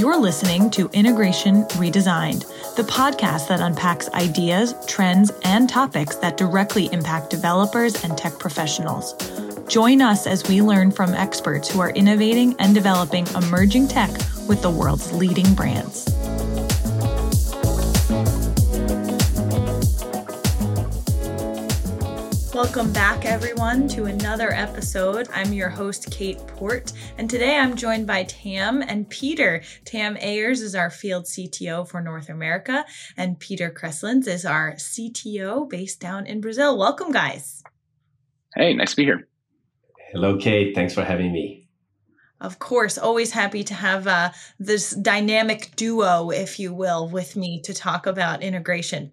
You're listening to Integration Redesigned, the podcast that unpacks ideas, trends, and topics that directly impact developers and tech professionals. Join us as we learn from experts who are innovating and developing emerging tech with the world's leading brands. Welcome back, everyone, to another episode. I'm your host, Cait Porte, and today I'm joined by Tam and Peter. Tam Ayers is our field CTO for North America, and Peter Kreslins is our CTO based down in Brazil. Welcome, guys. Hey, nice to be here. Hello, Kate. Thanks for having me. Of course, always happy to have uh, this dynamic duo, if you will, with me to talk about integration.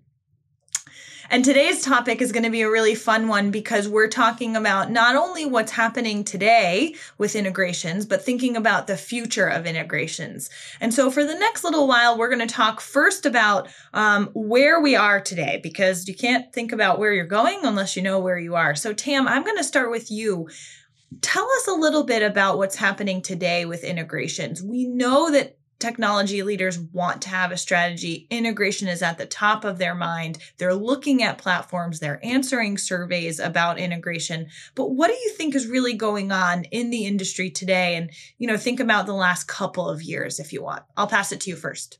And today's topic is going to be a really fun one because we're talking about not only what's happening today with integrations, but thinking about the future of integrations. And so for the next little while, we're going to talk first about um, where we are today because you can't think about where you're going unless you know where you are. So, Tam, I'm going to start with you tell us a little bit about what's happening today with integrations. We know that technology leaders want to have a strategy. Integration is at the top of their mind. They're looking at platforms, they're answering surveys about integration. But what do you think is really going on in the industry today? And, you know, think about the last couple of years if you want. I'll pass it to you first.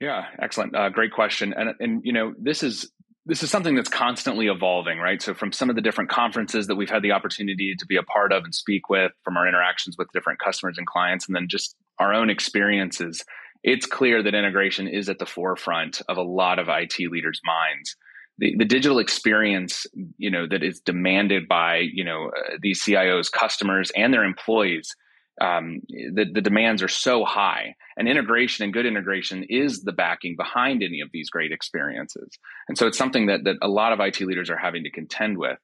Yeah, excellent. Uh, great question. And, and, you know, this is this is something that's constantly evolving, right? So, from some of the different conferences that we've had the opportunity to be a part of and speak with, from our interactions with different customers and clients, and then just our own experiences, it's clear that integration is at the forefront of a lot of IT leaders' minds. The, the digital experience, you know, that is demanded by you know uh, these CIOs, customers, and their employees um, the, the demands are so high. And integration and good integration is the backing behind any of these great experiences. And so it's something that, that a lot of IT leaders are having to contend with.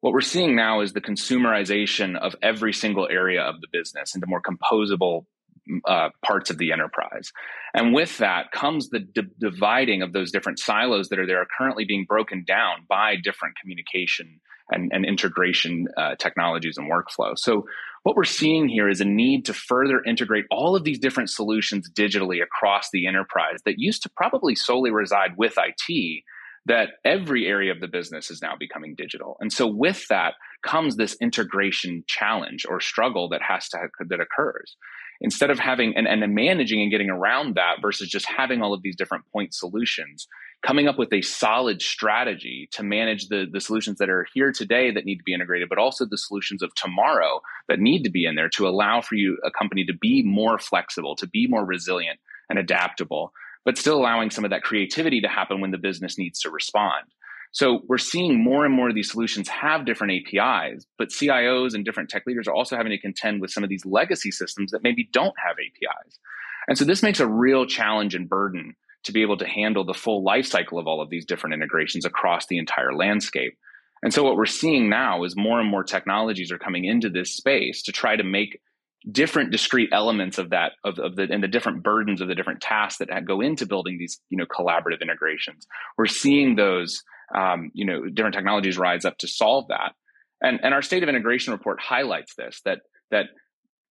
What we're seeing now is the consumerization of every single area of the business into more composable uh, parts of the enterprise. And with that comes the d- dividing of those different silos that are there are currently being broken down by different communication and, and integration uh, technologies and workflow. So what we're seeing here is a need to further integrate all of these different solutions digitally across the enterprise that used to probably solely reside with IT that every area of the business is now becoming digital. And so with that comes this integration challenge or struggle that has to that occurs. Instead of having and, and managing and getting around that versus just having all of these different point solutions, coming up with a solid strategy to manage the, the solutions that are here today that need to be integrated, but also the solutions of tomorrow that need to be in there to allow for you, a company, to be more flexible, to be more resilient and adaptable, but still allowing some of that creativity to happen when the business needs to respond. So we're seeing more and more of these solutions have different APIs, but CIOs and different tech leaders are also having to contend with some of these legacy systems that maybe don't have APIs. And so this makes a real challenge and burden to be able to handle the full life cycle of all of these different integrations across the entire landscape. And so what we're seeing now is more and more technologies are coming into this space to try to make different discrete elements of that of, of the and the different burdens of the different tasks that go into building these you know collaborative integrations we're seeing those um, you know different technologies rise up to solve that and and our state of integration report highlights this that that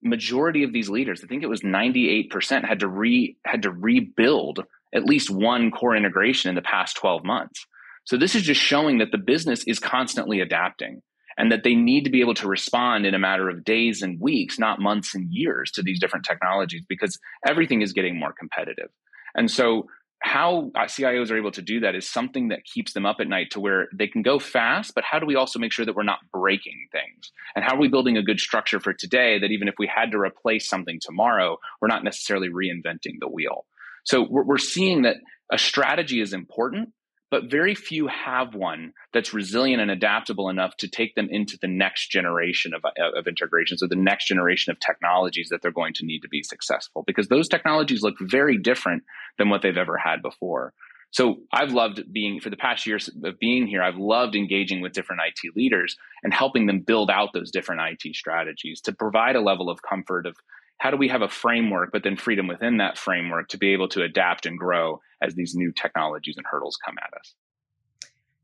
majority of these leaders i think it was 98% had to re had to rebuild at least one core integration in the past 12 months. So this is just showing that the business is constantly adapting and that they need to be able to respond in a matter of days and weeks, not months and years to these different technologies because everything is getting more competitive. And so how uh, CIOs are able to do that is something that keeps them up at night to where they can go fast, but how do we also make sure that we're not breaking things? And how are we building a good structure for today that even if we had to replace something tomorrow, we're not necessarily reinventing the wheel? So we're, we're seeing that a strategy is important, but very few have one that's resilient and adaptable enough to take them into the next generation of, uh, of integrations or the next generation of technologies that they're going to need to be successful because those technologies look very different than what they've ever had before. So I've loved being for the past years of being here. I've loved engaging with different IT leaders and helping them build out those different IT strategies to provide a level of comfort of how do we have a framework, but then freedom within that framework to be able to adapt and grow as these new technologies and hurdles come at us?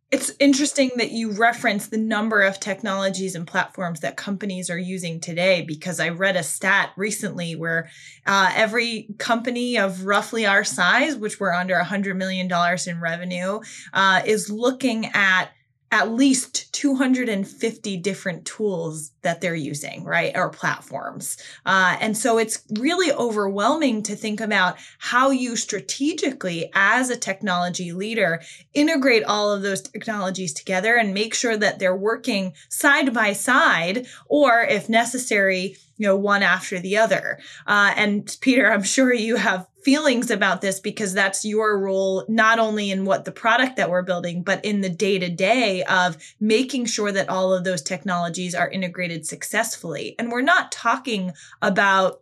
it's interesting that you reference the number of technologies and platforms that companies are using today because I read a stat recently where uh, every company of roughly our size, which we're under $100 million in revenue, uh, is looking at at least 250 different tools that they're using, right? Or platforms. Uh, and so it's really overwhelming to think about how you strategically, as a technology leader, integrate all of those technologies together and make sure that they're working side by side, or if necessary, you know, one after the other. Uh, and Peter, I'm sure you have feelings about this because that's your role, not only in what the product that we're building, but in the day to day of making sure that all of those technologies are integrated successfully. And we're not talking about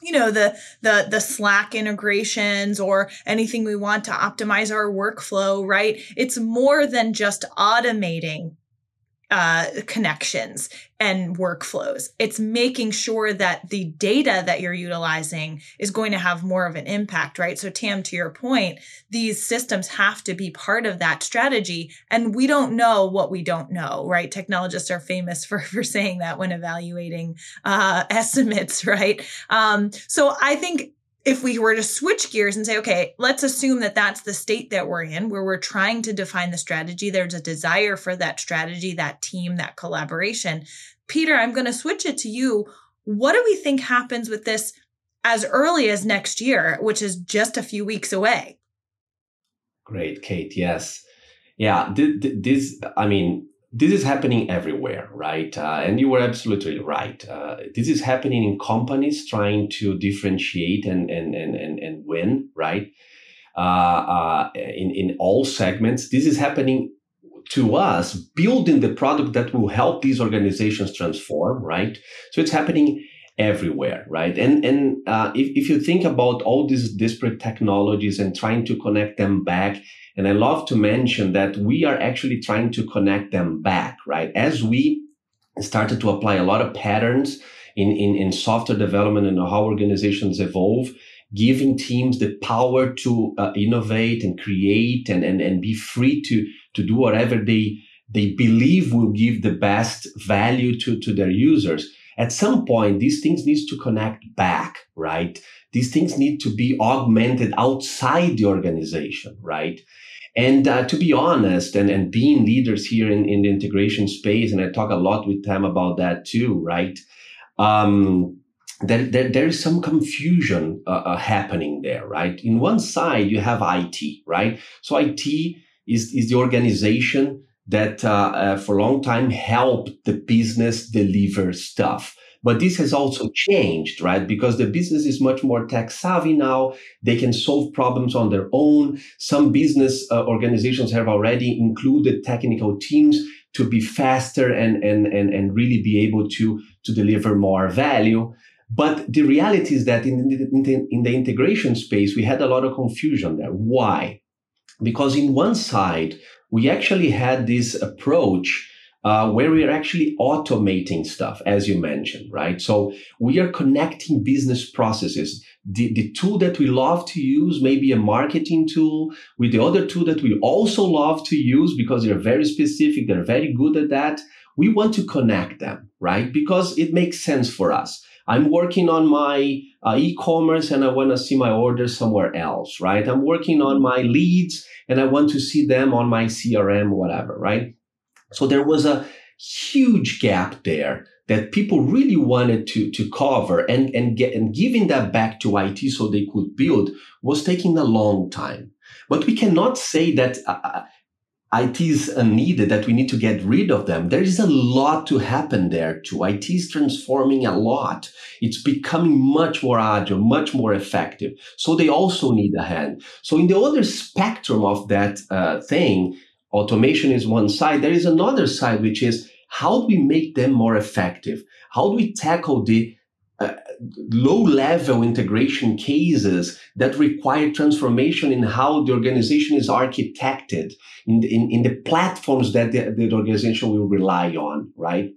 you know the the the Slack integrations or anything we want to optimize our workflow right it's more than just automating uh, connections and workflows. It's making sure that the data that you're utilizing is going to have more of an impact, right? So, Tam, to your point, these systems have to be part of that strategy. And we don't know what we don't know, right? Technologists are famous for, for saying that when evaluating uh, estimates, right? Um, so, I think if we were to switch gears and say, okay, let's assume that that's the state that we're in, where we're trying to define the strategy, there's a desire for that strategy, that team, that collaboration. Peter, I'm going to switch it to you. What do we think happens with this as early as next year, which is just a few weeks away? Great, Cait. Yes. Yeah. This, I mean, this is happening everywhere, right? Uh, and you were absolutely right. Uh, this is happening in companies trying to differentiate and and and and, and win, right? Uh, uh, in in all segments, this is happening to us building the product that will help these organizations transform, right? So it's happening everywhere, right? And and uh, if if you think about all these disparate technologies and trying to connect them back and I love to mention that we are actually trying to connect them back, right? As we started to apply a lot of patterns in, in, in software development and how organizations evolve, giving teams the power to uh, innovate and create and, and, and be free to, to do whatever they, they believe will give the best value to, to their users. At some point, these things need to connect back, right? These things need to be augmented outside the organization, right? And uh, to be honest, and, and being leaders here in, in the integration space, and I talk a lot with them about that too, right? Um, there, there, there is some confusion uh, uh, happening there, right? In one side, you have IT, right? So IT is, is the organization that uh, uh, for a long time helped the business deliver stuff. But this has also changed, right? Because the business is much more tech savvy now. They can solve problems on their own. Some business uh, organizations have already included technical teams to be faster and, and, and, and really be able to, to deliver more value. But the reality is that in the, in the, in the integration space, we had a lot of confusion there. Why? Because in one side, we actually had this approach uh, where we are actually automating stuff, as you mentioned, right? So we are connecting business processes. The, the tool that we love to use maybe a marketing tool with the other tool that we also love to use because they're very specific. They're very good at that. We want to connect them, right? Because it makes sense for us. I'm working on my uh, e-commerce and I want to see my orders somewhere else, right? I'm working on my leads and I want to see them on my CRM, whatever, right? So there was a huge gap there that people really wanted to, to cover and, and get, and giving that back to IT so they could build was taking a long time. But we cannot say that uh, uh IT is needed that we need to get rid of them. There is a lot to happen there too. IT is transforming a lot. It's becoming much more agile, much more effective. So they also need a hand. So in the other spectrum of that uh, thing, automation is one side. There is another side, which is how do we make them more effective? How do we tackle the low level integration cases that require transformation in how the organization is architected, in the, in, in the platforms that the, the organization will rely on, right?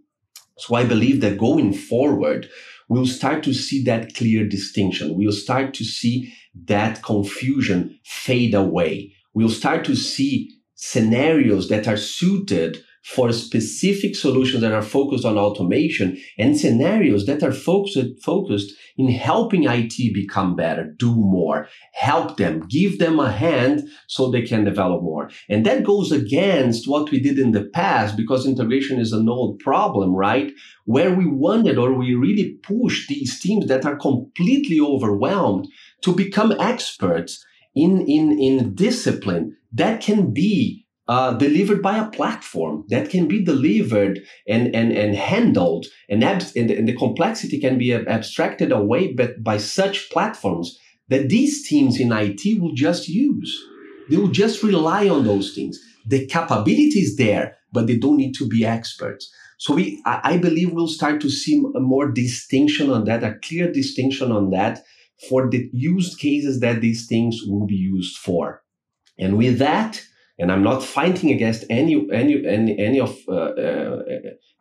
So I believe that going forward, we'll start to see that clear distinction. We'll start to see that confusion fade away. We'll start to see scenarios that are suited for specific solutions that are focused on automation and scenarios that are focused, focused in helping IT become better, do more, help them, give them a hand so they can develop more. And that goes against what we did in the past because integration is an old problem, right? Where we wanted or we really push these teams that are completely overwhelmed to become experts in, in, in discipline that can be uh, delivered by a platform that can be delivered and, and, and handled and, ab- and, and the complexity can be abstracted away but by such platforms that these teams in IT will just use. They will just rely on those things. The capability is there, but they don't need to be experts. So we, I, believe we'll start to see a more distinction on that, a clear distinction on that for the use cases that these things will be used for. And with that, and I'm not fighting against any any any, any of uh, uh,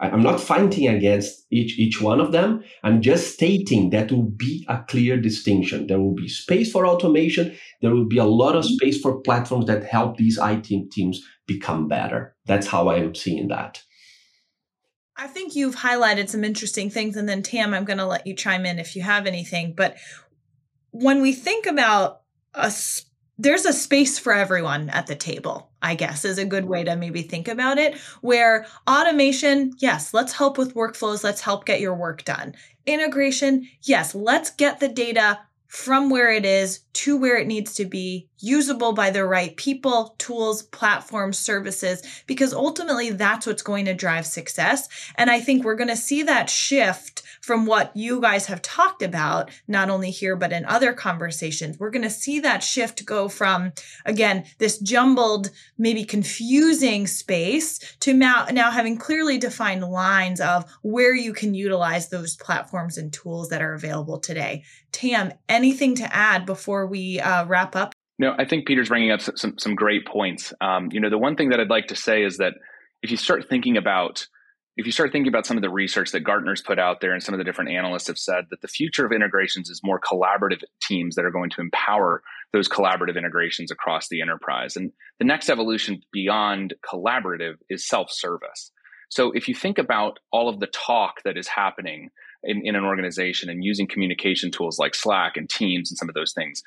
I'm not fighting against each each one of them. I'm just stating that will be a clear distinction. There will be space for automation. There will be a lot of space for platforms that help these IT teams become better. That's how I am seeing that. I think you've highlighted some interesting things, and then Tam, I'm going to let you chime in if you have anything. But when we think about a there's a space for everyone at the table, I guess, is a good way to maybe think about it. Where automation, yes, let's help with workflows, let's help get your work done. Integration, yes, let's get the data from where it is to where it needs to be, usable by the right people, tools, platforms, services, because ultimately that's what's going to drive success. And I think we're going to see that shift from what you guys have talked about, not only here, but in other conversations. We're going to see that shift go from, again, this jumbled, maybe confusing space to now, now having clearly defined lines of where you can utilize those platforms and tools that are available today. Tam, anything to add before we uh, wrap up? No, I think Peter's bringing up some, some great points. Um, you know, the one thing that I'd like to say is that if you start thinking about if you start thinking about some of the research that Gartner's put out there and some of the different analysts have said that the future of integrations is more collaborative teams that are going to empower those collaborative integrations across the enterprise. And the next evolution beyond collaborative is self-service. So if you think about all of the talk that is happening in, in an organization and using communication tools like Slack and Teams and some of those things,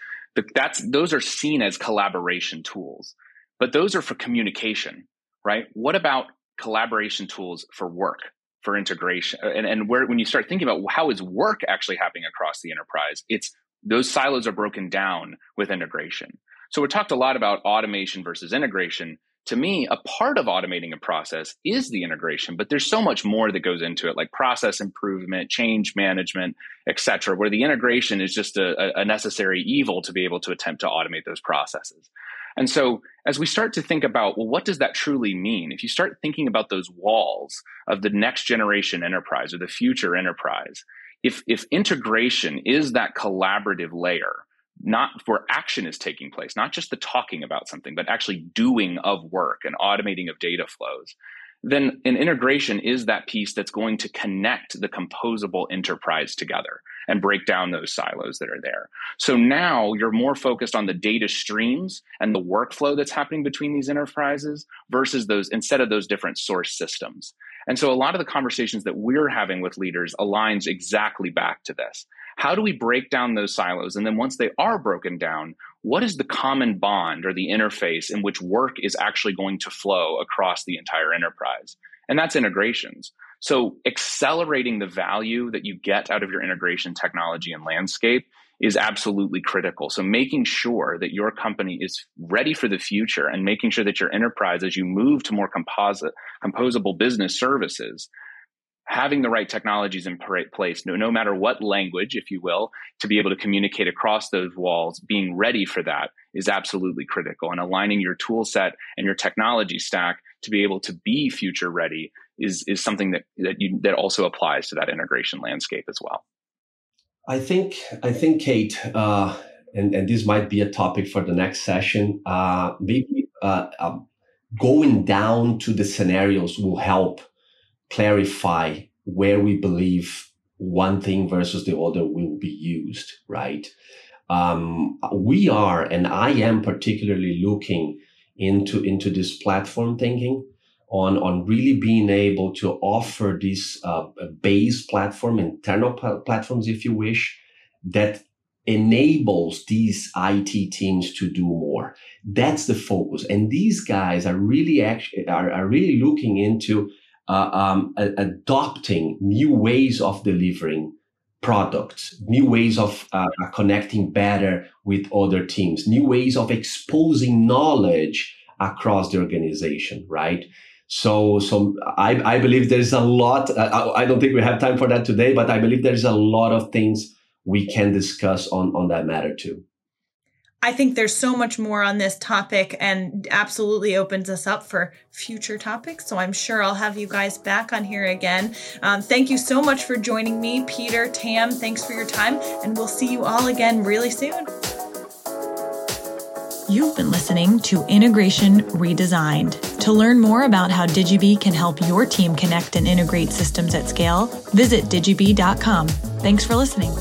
that's those are seen as collaboration tools. But those are for communication, right? What about collaboration tools for work for integration and, and where when you start thinking about how is work actually happening across the enterprise it's those silos are broken down with integration so we talked a lot about automation versus integration to me a part of automating a process is the integration but there's so much more that goes into it like process improvement change management etc where the integration is just a, a necessary evil to be able to attempt to automate those processes and so as we start to think about, well, what does that truly mean? If you start thinking about those walls of the next generation enterprise or the future enterprise, if, if integration is that collaborative layer, not where action is taking place, not just the talking about something, but actually doing of work and automating of data flows, then an integration is that piece that's going to connect the composable enterprise together and break down those silos that are there. So now you're more focused on the data streams and the workflow that's happening between these enterprises versus those instead of those different source systems. And so a lot of the conversations that we're having with leaders aligns exactly back to this. How do we break down those silos? And then once they are broken down, what is the common bond or the interface in which work is actually going to flow across the entire enterprise? And that's integrations. So accelerating the value that you get out of your integration technology and landscape is absolutely critical. So making sure that your company is ready for the future and making sure that your enterprise, as you move to more composite, composable business services, having the right technologies in place, no, no matter what language, if you will, to be able to communicate across those walls, being ready for that is absolutely critical. And aligning your tool set and your technology stack to be able to be future ready is is something that that you that also applies to that integration landscape as well. I think I think Cait, uh, and and this might be a topic for the next session. Uh, maybe uh, um, going down to the scenarios will help clarify where we believe one thing versus the other will be used. Right? Um, we are, and I am particularly looking into into this platform thinking on on really being able to offer this uh, base platform internal platforms if you wish that enables these IT teams to do more. That's the focus. And these guys are really actually are, are really looking into uh, um, a- adopting new ways of delivering products, new ways of uh, connecting better with other teams, new ways of exposing knowledge across the organization, right? So, so I, I believe there's a lot. Uh, I, I don't think we have time for that today, but I believe there's a lot of things we can discuss on, on that matter too. I think there's so much more on this topic and absolutely opens us up for future topics. So I'm sure I'll have you guys back on here again. Um, thank you so much for joining me, Peter, Tam. Thanks for your time, and we'll see you all again really soon. You've been listening to Integration Redesigned. To learn more about how Digibee can help your team connect and integrate systems at scale, visit digibee.com. Thanks for listening.